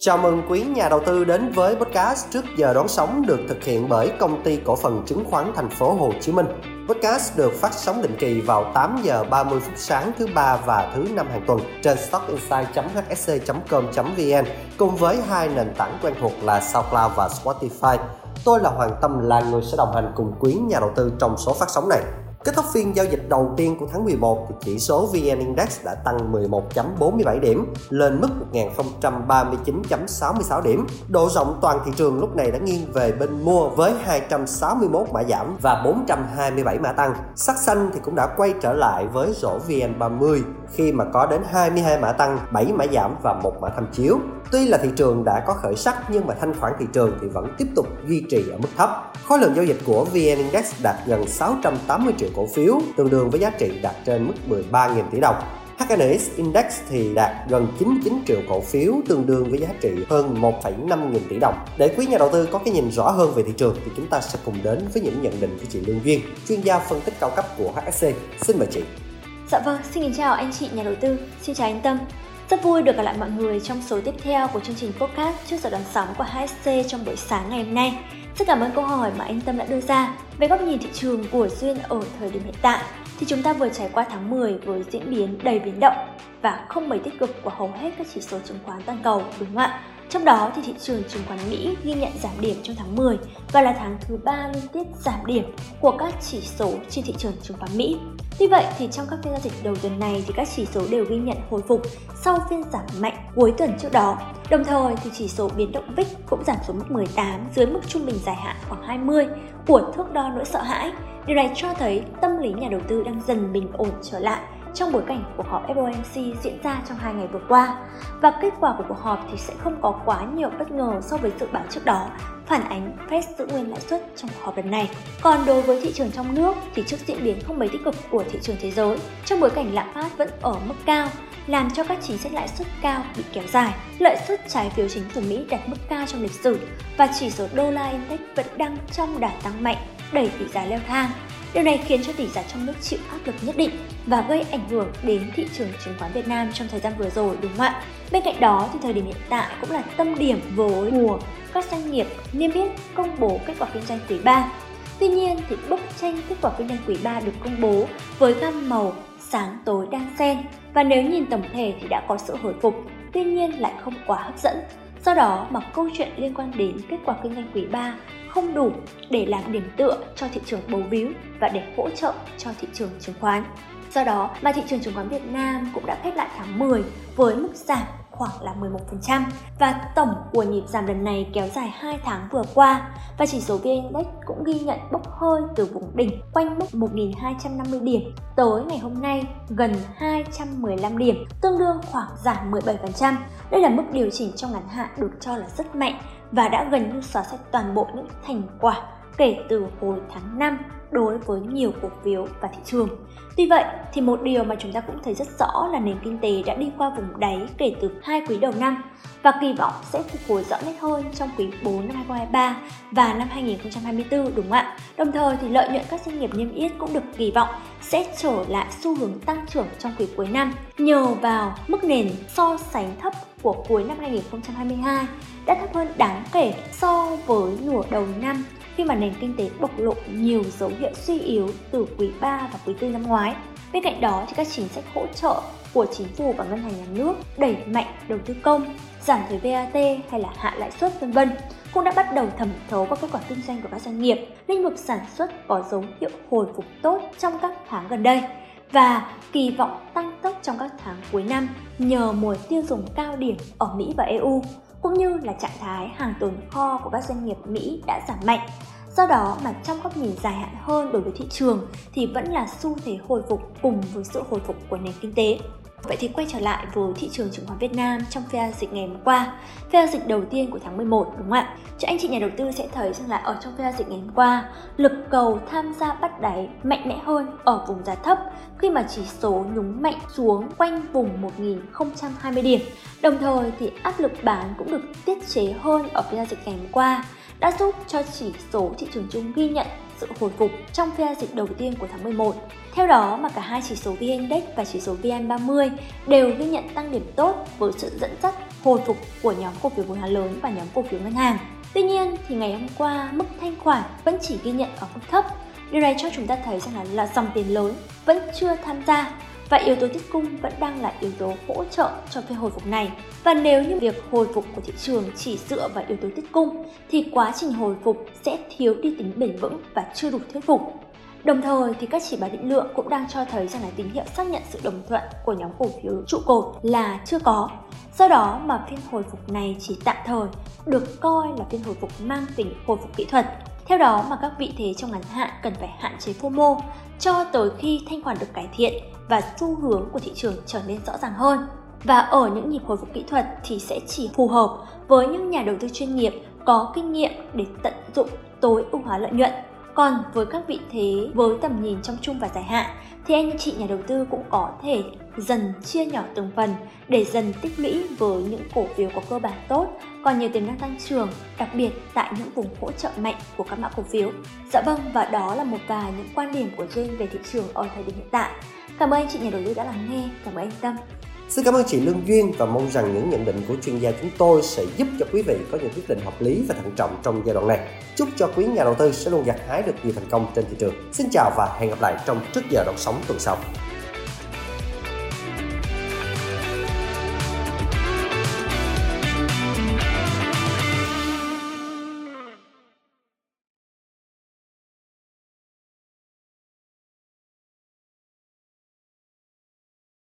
Chào mừng quý nhà đầu tư đến với podcast trước giờ đón sóng được thực hiện bởi công ty cổ phần chứng khoán thành phố Hồ Chí Minh. Podcast được phát sóng định kỳ vào 8 giờ 30 phút sáng thứ ba và thứ năm hàng tuần trên stockinside.hsc.com.vn cùng với hai nền tảng quen thuộc là SoundCloud và Spotify. Tôi là Hoàng Tâm là người sẽ đồng hành cùng quý nhà đầu tư trong số phát sóng này. Kết thúc phiên giao dịch đầu tiên của tháng 11 thì chỉ số VN Index đã tăng 11.47 điểm, lên mức 1039.66 điểm. Độ rộng toàn thị trường lúc này đã nghiêng về bên mua với 261 mã giảm và 427 mã tăng. Sắc xanh thì cũng đã quay trở lại với rổ VN30 khi mà có đến 22 mã tăng, 7 mã giảm và một mã tham chiếu. Tuy là thị trường đã có khởi sắc nhưng mà thanh khoản thị trường thì vẫn tiếp tục duy trì ở mức thấp. Khối lượng giao dịch của VN Index đạt gần 680 triệu cổ phiếu, tương đương với giá trị đạt trên mức 13.000 tỷ đồng. HNX Index thì đạt gần 99 triệu cổ phiếu tương đương với giá trị hơn 1,5 nghìn tỷ đồng. Để quý nhà đầu tư có cái nhìn rõ hơn về thị trường thì chúng ta sẽ cùng đến với những nhận định của chị Lương Duyên, chuyên gia phân tích cao cấp của HSC. Xin mời chị. Dạ vâng, xin kính chào anh chị nhà đầu tư, xin chào anh Tâm. Rất vui được gặp lại mọi người trong số tiếp theo của chương trình podcast trước giờ đón sóng của HSC trong buổi sáng ngày hôm nay. Rất cảm ơn câu hỏi mà anh Tâm đã đưa ra về góc nhìn thị trường của Duyên ở thời điểm hiện tại. Thì chúng ta vừa trải qua tháng 10 với diễn biến đầy biến động và không mấy tích cực của hầu hết các chỉ số chứng khoán toàn cầu, đúng không ạ? Trong đó thì thị trường chứng khoán Mỹ ghi nhận giảm điểm trong tháng 10 và là tháng thứ ba liên tiếp giảm điểm của các chỉ số trên thị trường chứng khoán Mỹ. Tuy vậy thì trong các phiên giao dịch đầu tuần này thì các chỉ số đều ghi nhận hồi phục sau phiên giảm mạnh cuối tuần trước đó. Đồng thời thì chỉ số biến động VIX cũng giảm xuống mức 18 dưới mức trung bình dài hạn khoảng 20 của thước đo nỗi sợ hãi. Điều này cho thấy tâm lý nhà đầu tư đang dần bình ổn trở lại trong bối cảnh cuộc họp FOMC diễn ra trong hai ngày vừa qua. Và kết quả của cuộc họp thì sẽ không có quá nhiều bất ngờ so với dự báo trước đó, phản ánh Fed giữ nguyên lãi suất trong cuộc họp lần này. Còn đối với thị trường trong nước thì trước diễn biến không mấy tích cực của thị trường thế giới, trong bối cảnh lạm phát vẫn ở mức cao, làm cho các chính sách lãi suất cao bị kéo dài. Lợi suất trái phiếu chính phủ Mỹ đạt mức cao trong lịch sử và chỉ số đô la index vẫn đang trong đà tăng mạnh, đẩy tỷ giá leo thang. Điều này khiến cho tỷ giá trong nước chịu áp lực nhất định và gây ảnh hưởng đến thị trường chứng khoán Việt Nam trong thời gian vừa rồi đúng không ạ? Bên cạnh đó thì thời điểm hiện tại cũng là tâm điểm với mùa các doanh nghiệp niêm yết công bố kết quả kinh doanh quý 3. Tuy nhiên thì bức tranh kết quả kinh doanh quý 3 được công bố với gam màu sáng tối đan xen và nếu nhìn tổng thể thì đã có sự hồi phục, tuy nhiên lại không quá hấp dẫn. Do đó mà câu chuyện liên quan đến kết quả kinh doanh quý 3 không đủ để làm điểm tựa cho thị trường bầu víu và để hỗ trợ cho thị trường chứng khoán. Do đó mà thị trường chứng khoán Việt Nam cũng đã khép lại tháng 10 với mức giảm khoảng là 11% và tổng của nhịp giảm lần này kéo dài 2 tháng vừa qua. Và chỉ số VN Index cũng ghi nhận bốc hơi từ vùng đỉnh quanh mức 1.250 điểm. Tới ngày hôm nay gần 215 điểm, tương đương khoảng giảm 17%. Đây là mức điều chỉnh trong ngắn hạn được cho là rất mạnh và đã gần như xóa sạch toàn bộ những thành quả kể từ hồi tháng 5 đối với nhiều cổ phiếu và thị trường. Tuy vậy, thì một điều mà chúng ta cũng thấy rất rõ là nền kinh tế đã đi qua vùng đáy kể từ hai quý đầu năm và kỳ vọng sẽ phục hồi rõ nét hơn trong quý 4 năm 2023 và năm 2024 đúng không ạ? Đồng thời thì lợi nhuận các doanh nghiệp niêm yết cũng được kỳ vọng sẽ trở lại xu hướng tăng trưởng trong quý cuối năm nhờ vào mức nền so sánh thấp của cuối năm 2022 đã thấp hơn đáng kể so với nửa đầu năm khi mà nền kinh tế bộc lộ nhiều dấu hiệu suy yếu từ quý 3 và quý 4 năm ngoái. Bên cạnh đó thì các chính sách hỗ trợ của chính phủ và ngân hàng nhà nước đẩy mạnh đầu tư công, giảm thuế VAT hay là hạ lãi suất vân vân cũng đã bắt đầu thẩm thấu vào kết quả kinh doanh của các doanh nghiệp. Lĩnh vực sản xuất có dấu hiệu hồi phục tốt trong các tháng gần đây và kỳ vọng tăng tốc trong các tháng cuối năm nhờ mùa tiêu dùng cao điểm ở Mỹ và EU cũng như là trạng thái hàng tồn kho của các doanh nghiệp Mỹ đã giảm mạnh. Do đó mà trong góc nhìn dài hạn hơn đối với thị trường thì vẫn là xu thế hồi phục cùng với sự hồi phục của nền kinh tế. Vậy thì quay trở lại với thị trường chứng khoán Việt Nam trong phiên giao dịch ngày hôm qua, phiên giao dịch đầu tiên của tháng 11 đúng không ạ? Cho anh chị nhà đầu tư sẽ thấy rằng là ở trong phiên giao dịch ngày hôm qua, lực cầu tham gia bắt đáy mạnh mẽ hơn ở vùng giá thấp khi mà chỉ số nhúng mạnh xuống quanh vùng 1020 điểm. Đồng thời thì áp lực bán cũng được tiết chế hơn ở phiên giao dịch ngày hôm qua đã giúp cho chỉ số thị trường chung ghi nhận sự hồi phục trong phiên dịch đầu tiên của tháng 11. Theo đó mà cả hai chỉ số VN Index và chỉ số VN30 đều ghi nhận tăng điểm tốt với sự dẫn dắt hồi phục của nhóm cổ phiếu vốn hóa lớn và nhóm cổ phiếu ngân hàng. Tuy nhiên thì ngày hôm qua mức thanh khoản vẫn chỉ ghi nhận ở mức thấp. Điều này cho chúng ta thấy rằng là, là dòng tiền lớn vẫn chưa tham gia và yếu tố tiết cung vẫn đang là yếu tố hỗ trợ cho phiên hồi phục này. Và nếu như việc hồi phục của thị trường chỉ dựa vào yếu tố tiết cung thì quá trình hồi phục sẽ thiếu đi tính bền vững và chưa đủ thuyết phục. Đồng thời thì các chỉ báo định lượng cũng đang cho thấy rằng là tín hiệu xác nhận sự đồng thuận của nhóm cổ phiếu trụ cột là chưa có. Do đó mà phiên hồi phục này chỉ tạm thời, được coi là phiên hồi phục mang tính hồi phục kỹ thuật. Theo đó mà các vị thế trong ngắn hạn cần phải hạn chế FOMO cho tới khi thanh khoản được cải thiện và xu hướng của thị trường trở nên rõ ràng hơn. Và ở những nhịp hồi phục kỹ thuật thì sẽ chỉ phù hợp với những nhà đầu tư chuyên nghiệp có kinh nghiệm để tận dụng tối ưu hóa lợi nhuận còn với các vị thế với tầm nhìn trong chung và dài hạn thì anh chị nhà đầu tư cũng có thể dần chia nhỏ từng phần để dần tích lũy với những cổ phiếu có cơ bản tốt, còn nhiều tiềm năng tăng trưởng, đặc biệt tại những vùng hỗ trợ mạnh của các mã cổ phiếu. Dạ vâng, và đó là một vài những quan điểm của Jane về thị trường ở thời điểm hiện tại. Cảm ơn anh chị nhà đầu tư đã lắng nghe, cảm ơn anh Tâm. Xin cảm ơn chị Lương Duyên và mong rằng những nhận định của chuyên gia chúng tôi sẽ giúp cho quý vị có những quyết định hợp lý và thận trọng trong giai đoạn này. Chúc cho quý nhà đầu tư sẽ luôn gặt hái được nhiều thành công trên thị trường. Xin chào và hẹn gặp lại trong trước giờ đón sóng tuần sau.